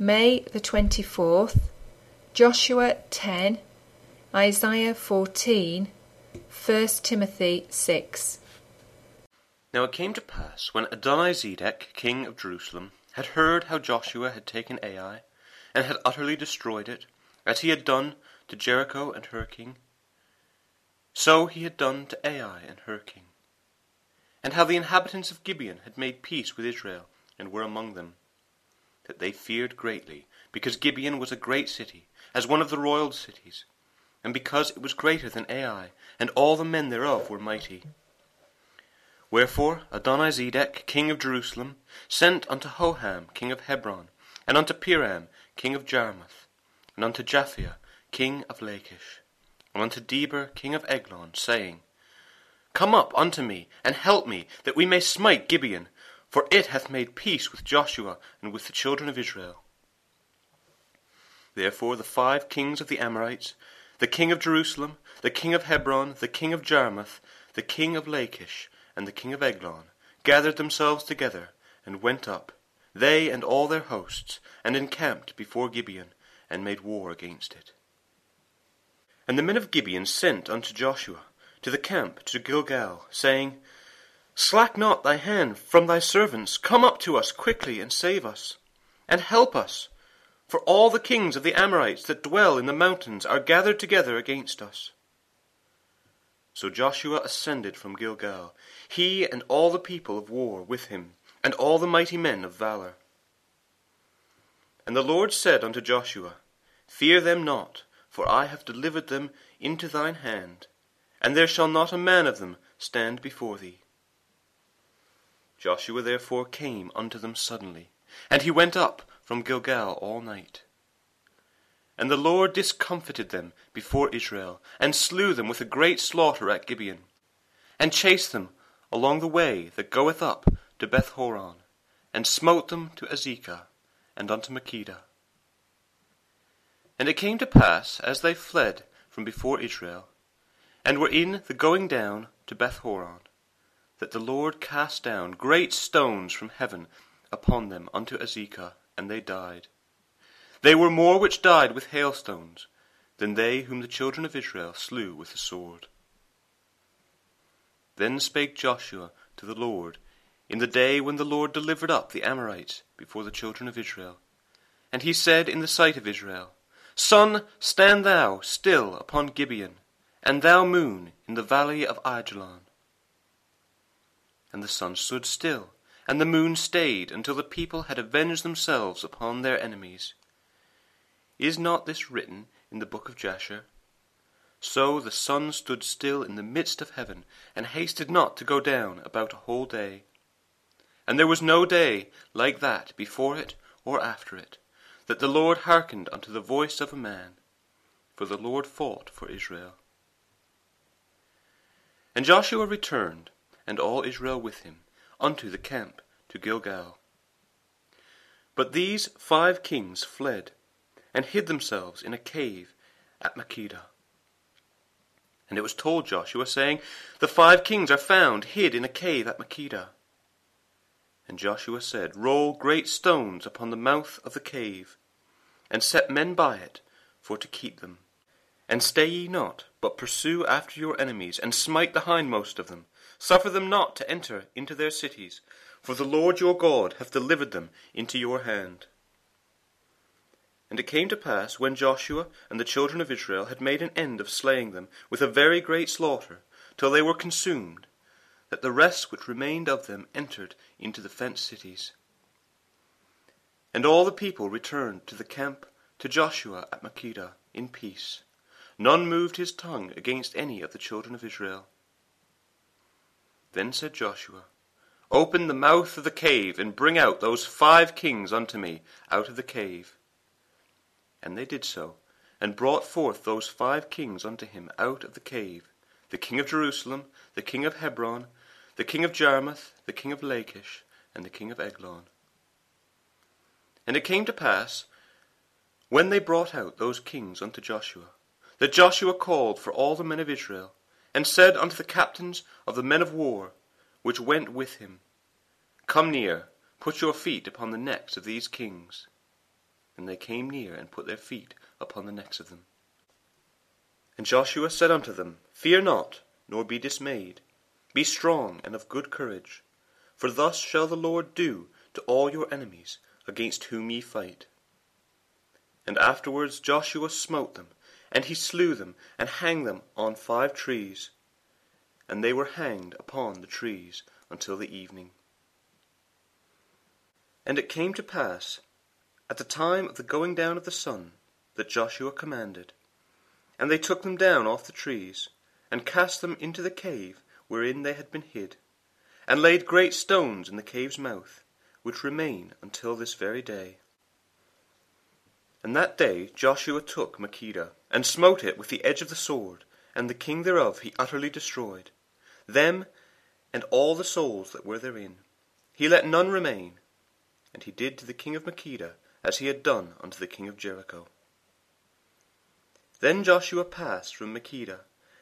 May the 24th, Joshua 10, Isaiah 14, 1 Timothy 6. Now it came to pass, when Adonizedec, king of Jerusalem, had heard how Joshua had taken Ai, and had utterly destroyed it, as he had done to Jericho and her king, so he had done to Ai and her king, and how the inhabitants of Gibeon had made peace with Israel, and were among them, that they feared greatly, because Gibeon was a great city, as one of the royal cities, and because it was greater than Ai, and all the men thereof were mighty. Wherefore Adonizedec, king of Jerusalem, sent unto Hoham, king of Hebron, and unto Piram, king of Jarmuth, and unto Japhia, king of Lachish, and unto Debir, king of Eglon, saying, Come up unto me, and help me, that we may smite Gibeon, for it hath made peace with Joshua and with the children of Israel. Therefore the five kings of the Amorites, the king of Jerusalem, the king of Hebron, the king of Jarmuth, the king of Lachish, and the king of Eglon gathered themselves together, and went up, they and all their hosts, and encamped before Gibeon, and made war against it. And the men of Gibeon sent unto Joshua to the camp to Gilgal, saying, Slack not thy hand from thy servants, come up to us quickly, and save us, and help us, for all the kings of the Amorites that dwell in the mountains are gathered together against us. So Joshua ascended from Gilgal, he and all the people of war with him, and all the mighty men of valour. And the Lord said unto Joshua, Fear them not, for I have delivered them into thine hand, and there shall not a man of them stand before thee. Joshua therefore came unto them suddenly, and he went up from Gilgal all night. And the Lord discomfited them before Israel, and slew them with a great slaughter at Gibeon, and chased them along the way that goeth up to Bethhoron, and smote them to Azekah, and unto Makkedah. And it came to pass, as they fled from before Israel, and were in the going down to Bethhoron, that the Lord cast down great stones from heaven upon them unto Azekah, and they died. They were more which died with hailstones than they whom the children of Israel slew with the sword. Then spake Joshua to the Lord in the day when the Lord delivered up the Amorites before the children of Israel. And he said in the sight of Israel, Sun, stand thou still upon Gibeon, and thou moon in the valley of Ajalon. And the sun stood still, and the moon stayed until the people had avenged themselves upon their enemies. Is not this written in the book of Jasher? So the sun stood still in the midst of heaven, and hasted not to go down about a whole day. And there was no day like that before it or after it, that the Lord hearkened unto the voice of a man, for the Lord fought for Israel. And Joshua returned, and all Israel with him, unto the camp to Gilgal. But these five kings fled and hid themselves in a cave at Makkedah. And it was told Joshua, saying, The five kings are found hid in a cave at Makkedah. And Joshua said, Roll great stones upon the mouth of the cave, and set men by it for to keep them. And stay ye not, but pursue after your enemies, and smite the hindmost of them. Suffer them not to enter into their cities, for the Lord your God hath delivered them into your hand. And it came to pass, when Joshua and the children of Israel had made an end of slaying them with a very great slaughter, till they were consumed, that the rest which remained of them entered into the fenced cities. And all the people returned to the camp to Joshua at Makkedah in peace. None moved his tongue against any of the children of Israel. Then said Joshua, Open the mouth of the cave, and bring out those five kings unto me out of the cave. And they did so, and brought forth those five kings unto him out of the cave, the king of Jerusalem, the king of Hebron, the king of Jarmuth, the king of Lachish, and the king of Eglon. And it came to pass, when they brought out those kings unto Joshua, that Joshua called for all the men of Israel, and said unto the captains of the men of war, which went with him, Come near, put your feet upon the necks of these kings. and they came near and put their feet upon the necks of them. And Joshua said unto them, Fear not, nor be dismayed. Be strong and of good courage, for thus shall the Lord do to all your enemies against whom ye fight. And afterwards Joshua smote them, and he slew them, and hanged them on five trees. And they were hanged upon the trees until the evening. And it came to pass, at the time of the going down of the sun, that Joshua commanded. And they took them down off the trees, and cast them into the cave wherein they had been hid, and laid great stones in the cave's mouth, which remain until this very day. And that day Joshua took Makkedah, and smote it with the edge of the sword, and the king thereof he utterly destroyed, them and all the souls that were therein. He let none remain, and he did to the king of Makkedah as he had done unto the king of Jericho. Then Joshua passed from Makkedah,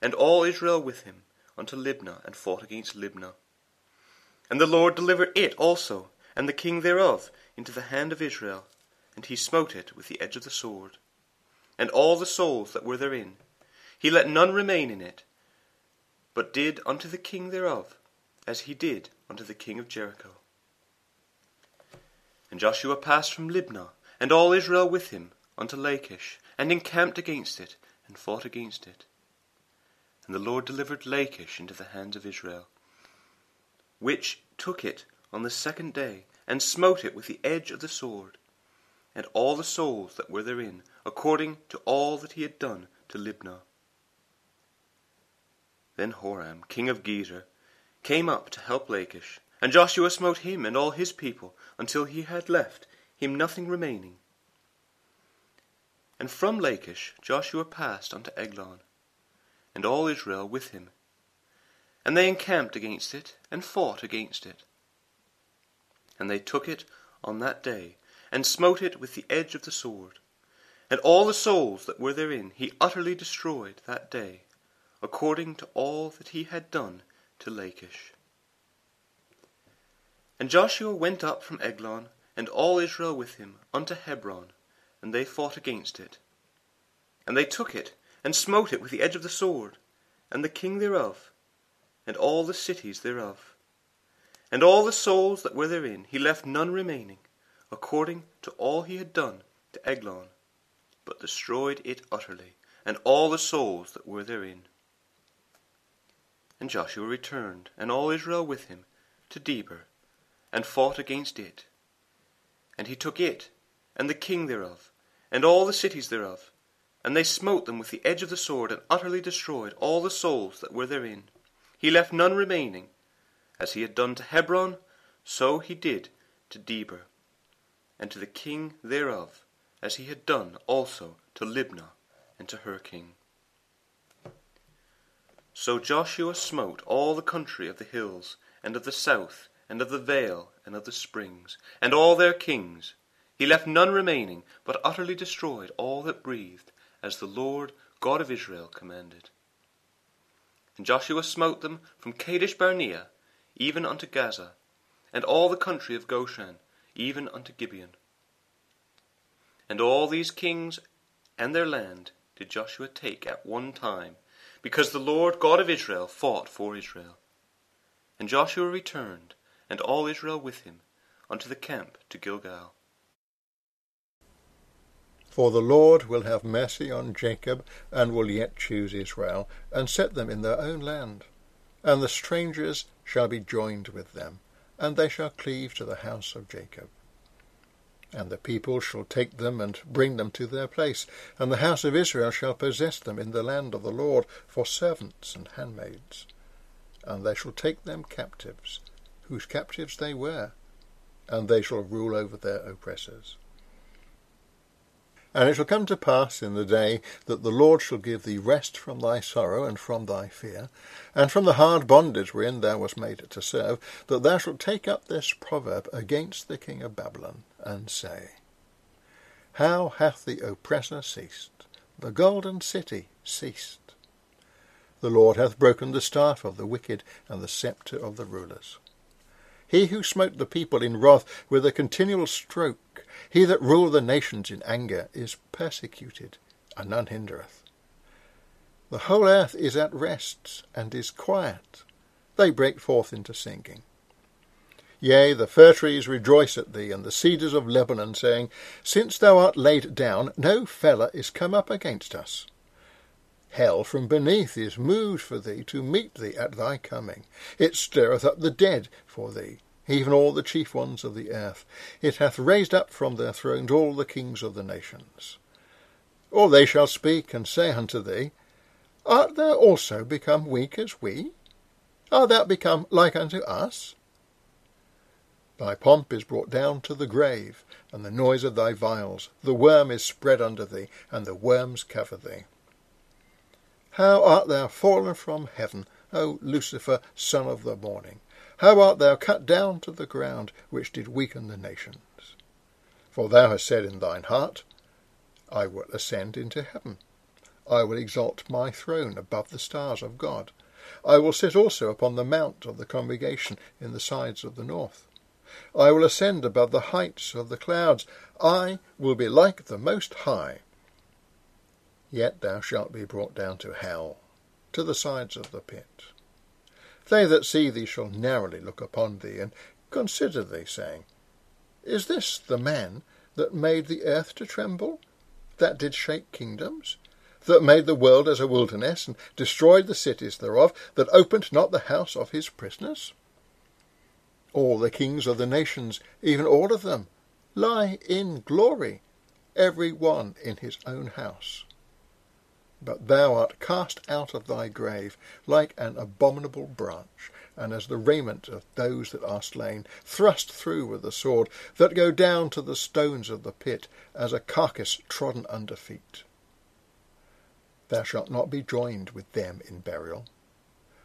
and all Israel with him, unto Libnah, and fought against Libnah. And the Lord delivered it also, and the king thereof, into the hand of Israel, and he smote it with the edge of the sword. And all the souls that were therein, he let none remain in it, but did unto the king thereof as he did unto the king of Jericho. And Joshua passed from Libnah, and all Israel with him, unto Lachish, and encamped against it, and fought against it. And the Lord delivered Lachish into the hands of Israel, which took it on the second day, and smote it with the edge of the sword, and all the souls that were therein, according to all that he had done to Libnah. Then Horam, king of Gezer, came up to help Lachish, and Joshua smote him and all his people, until he had left him nothing remaining. And from Lachish Joshua passed unto Eglon, and all Israel with him. And they encamped against it, and fought against it. And they took it on that day, and smote it with the edge of the sword. And all the souls that were therein he utterly destroyed that day, according to all that he had done to Lachish. And Joshua went up from Eglon, and all Israel with him, unto Hebron, and they fought against it. And they took it, and smote it with the edge of the sword, and the king thereof, and all the cities thereof. And all the souls that were therein, he left none remaining, according to all he had done to Eglon, but destroyed it utterly, and all the souls that were therein. And Joshua returned, and all Israel with him, to Debir, and fought against it. And he took it, and the king thereof, and all the cities thereof, and they smote them with the edge of the sword, and utterly destroyed all the souls that were therein. He left none remaining. As he had done to Hebron, so he did to Debir, and to the king thereof, as he had done also to Libnah and to her king. So Joshua smote all the country of the hills, and of the south, and of the vale, and of the springs, and all their kings. He left none remaining, but utterly destroyed all that breathed, as the Lord God of Israel commanded. And Joshua smote them from Kadesh Barnea even unto Gaza, and all the country of Goshen, even unto Gibeon. And all these kings and their land did Joshua take at one time, because the Lord God of Israel fought for Israel. And Joshua returned, and all Israel with him, unto the camp to Gilgal. For the Lord will have mercy on Jacob, and will yet choose Israel, and set them in their own land. And the strangers shall be joined with them, and they shall cleave to the house of Jacob. And the people shall take them and bring them to their place, and the house of Israel shall possess them in the land of the Lord for servants and handmaids. And they shall take them captives, whose captives they were, and they shall rule over their oppressors. And it shall come to pass in the day that the Lord shall give thee rest from thy sorrow and from thy fear, and from the hard bondage wherein thou wast made to serve, that thou shalt take up this proverb against the king of Babylon, and say, How hath the oppressor ceased, the golden city ceased? The Lord hath broken the staff of the wicked and the sceptre of the rulers. He who smote the people in wrath with a continual stroke He that ruled the nations in anger is persecuted, and none hindereth. The whole earth is at rest, and is quiet. They break forth into singing. Yea, the fir trees rejoice at thee, and the cedars of Lebanon, saying, Since thou art laid down, no feller is come up against us. Hell from beneath is moved for thee to meet thee at thy coming. It stirreth up the dead for thee, even all the chief ones of the earth. It hath raised up from their thrones all the kings of the nations. Or they shall speak and say unto thee, Art thou also become weak as we? Art thou become like unto us? Thy pomp is brought down to the grave, and the noise of thy viols. The worm is spread under thee, and the worms cover thee. How art thou fallen from heaven, O Lucifer, son of the morning! How art thou cut down to the ground, which did weaken the nations! For thou hast said in thine heart, I will ascend into heaven. I will exalt my throne above the stars of God. I will sit also upon the mount of the congregation in the sides of the north. I will ascend above the heights of the clouds. I will be like the Most High. Yet thou shalt be brought down to hell, to the sides of the pit. They that see thee shall narrowly look upon thee, and consider thee, saying, Is this the man that made the earth to tremble, that did shake kingdoms? that made the world as a wilderness, and destroyed the cities thereof, that opened not the house of his prisoners? All the kings of the nations, even all of them, lie in glory, every one in his own house. But thou art cast out of thy grave like an abominable branch, and as the raiment of those that are slain, thrust through with the sword, that go down to the stones of the pit, as a carcass trodden under feet. Thou shalt not be joined with them in burial,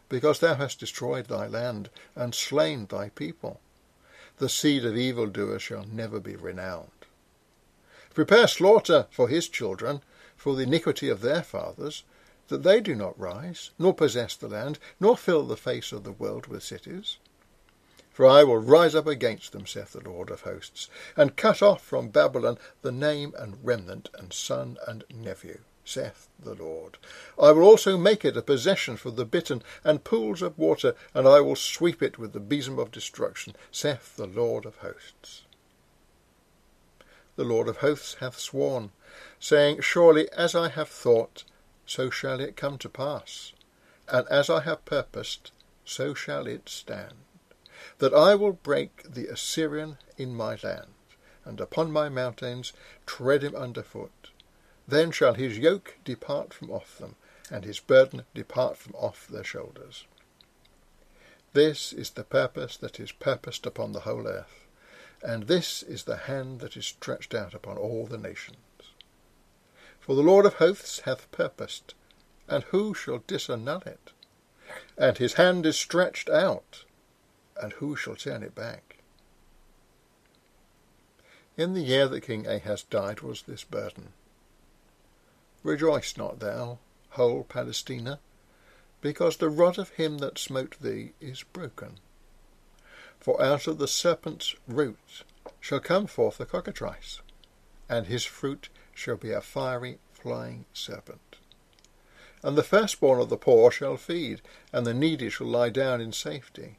because thou hast destroyed thy land, and slain thy people. The seed of evildoers shall never be renowned. Prepare slaughter for his children, for the iniquity of their fathers, that they do not rise, nor possess the land, nor fill the face of the world with cities. For I will rise up against them, saith the Lord of hosts, and cut off from Babylon the name and remnant, and son and nephew saith the Lord. I will also make it a possession for the bittern and pools of water, and I will sweep it with the besom of destruction, saith the Lord of hosts. The Lord of hosts hath sworn, saying, Surely as I have thought, so shall it come to pass, and as I have purposed, so shall it stand, that I will break the Assyrian in my land, and upon my mountains tread him under foot then shall his yoke depart from off them, and his burden depart from off their shoulders. This is the purpose that is purposed upon the whole earth, and this is the hand that is stretched out upon all the nations. For the Lord of hosts hath purposed, and who shall disannul it? And his hand is stretched out, and who shall turn it back? In the year that King Ahaz died was this burden. Rejoice not thou, whole Palestina, because the rod of him that smote thee is broken. For out of the serpent's root shall come forth a cockatrice, and his fruit shall be a fiery flying serpent. And the firstborn of the poor shall feed, and the needy shall lie down in safety.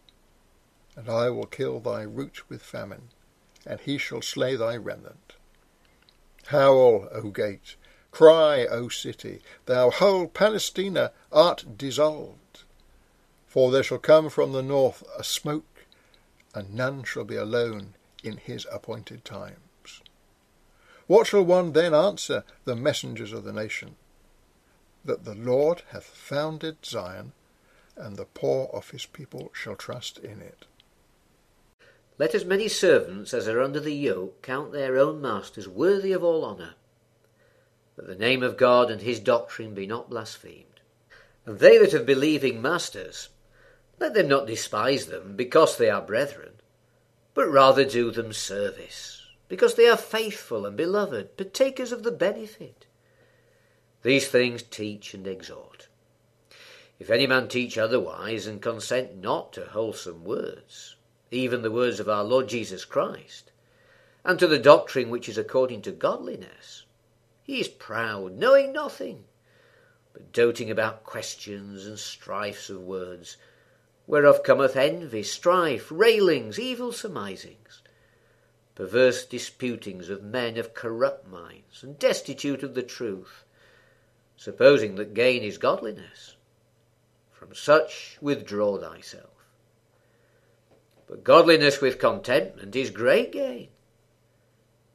And I will kill thy root with famine, and he shall slay thy remnant. Howl, O gate, Cry, O city, thou whole Palestina art dissolved. For there shall come from the north a smoke, and none shall be alone in his appointed times. What shall one then answer the messengers of the nation? That the Lord hath founded Zion, and the poor of his people shall trust in it. Let as many servants as are under the yoke count their own masters worthy of all honour that the name of God and his doctrine be not blasphemed. And they that have believing masters, let them not despise them because they are brethren, but rather do them service, because they are faithful and beloved, partakers of the benefit. These things teach and exhort. If any man teach otherwise, and consent not to wholesome words, even the words of our Lord Jesus Christ, and to the doctrine which is according to godliness. He is proud, knowing nothing, but doting about questions and strifes of words, whereof cometh envy, strife, railings, evil surmisings, perverse disputings of men of corrupt minds, and destitute of the truth, supposing that gain is godliness. From such withdraw thyself. But godliness with contentment is great gain.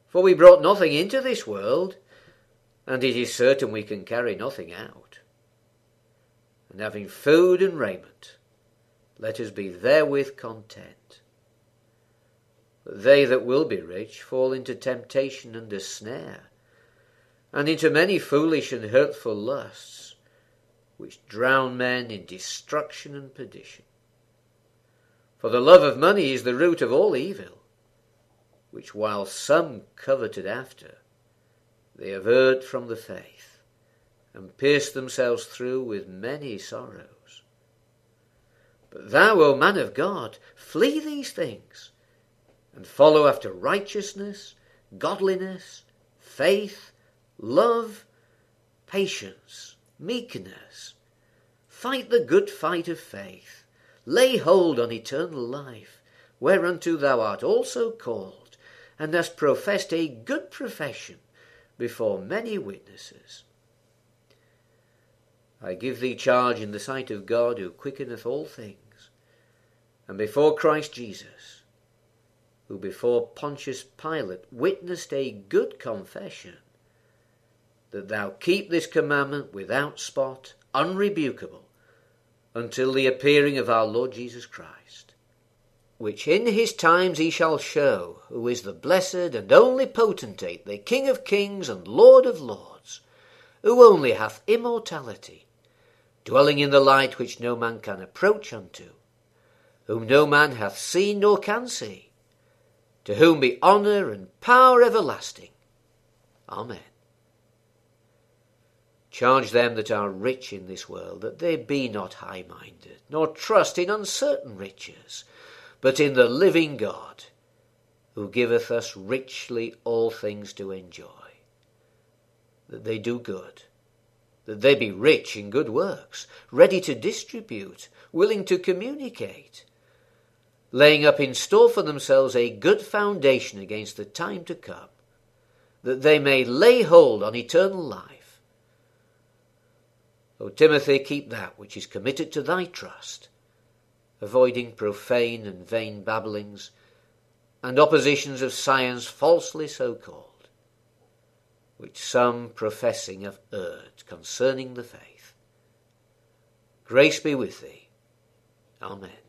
For we brought nothing into this world, and it is certain we can carry nothing out. And having food and raiment, let us be therewith content. They that will be rich fall into temptation and a snare, and into many foolish and hurtful lusts, which drown men in destruction and perdition. For the love of money is the root of all evil, which while some coveted after, they avert from the faith, and pierce themselves through with many sorrows. But thou, O man of God, flee these things, and follow after righteousness, godliness, faith, love, patience, meekness. Fight the good fight of faith lay hold on eternal life, whereunto thou art also called, and hast professed a good profession before many witnesses. I give thee charge in the sight of God who quickeneth all things, and before Christ Jesus, who before Pontius Pilate witnessed a good confession, that thou keep this commandment without spot, unrebukable, until the appearing of our Lord Jesus Christ, which in his times he shall show, who is the blessed and only potentate, the King of kings and Lord of lords, who only hath immortality, dwelling in the light which no man can approach unto, whom no man hath seen nor can see, to whom be honour and power everlasting. Amen. Charge them that are rich in this world that they be not high minded, nor trust in uncertain riches, but in the living God, who giveth us richly all things to enjoy. That they do good, that they be rich in good works, ready to distribute, willing to communicate, laying up in store for themselves a good foundation against the time to come, that they may lay hold on eternal life O Timothy, keep that which is committed to thy trust, avoiding profane and vain babblings, and oppositions of science falsely so called, which some professing have erred concerning the faith. Grace be with thee. Amen.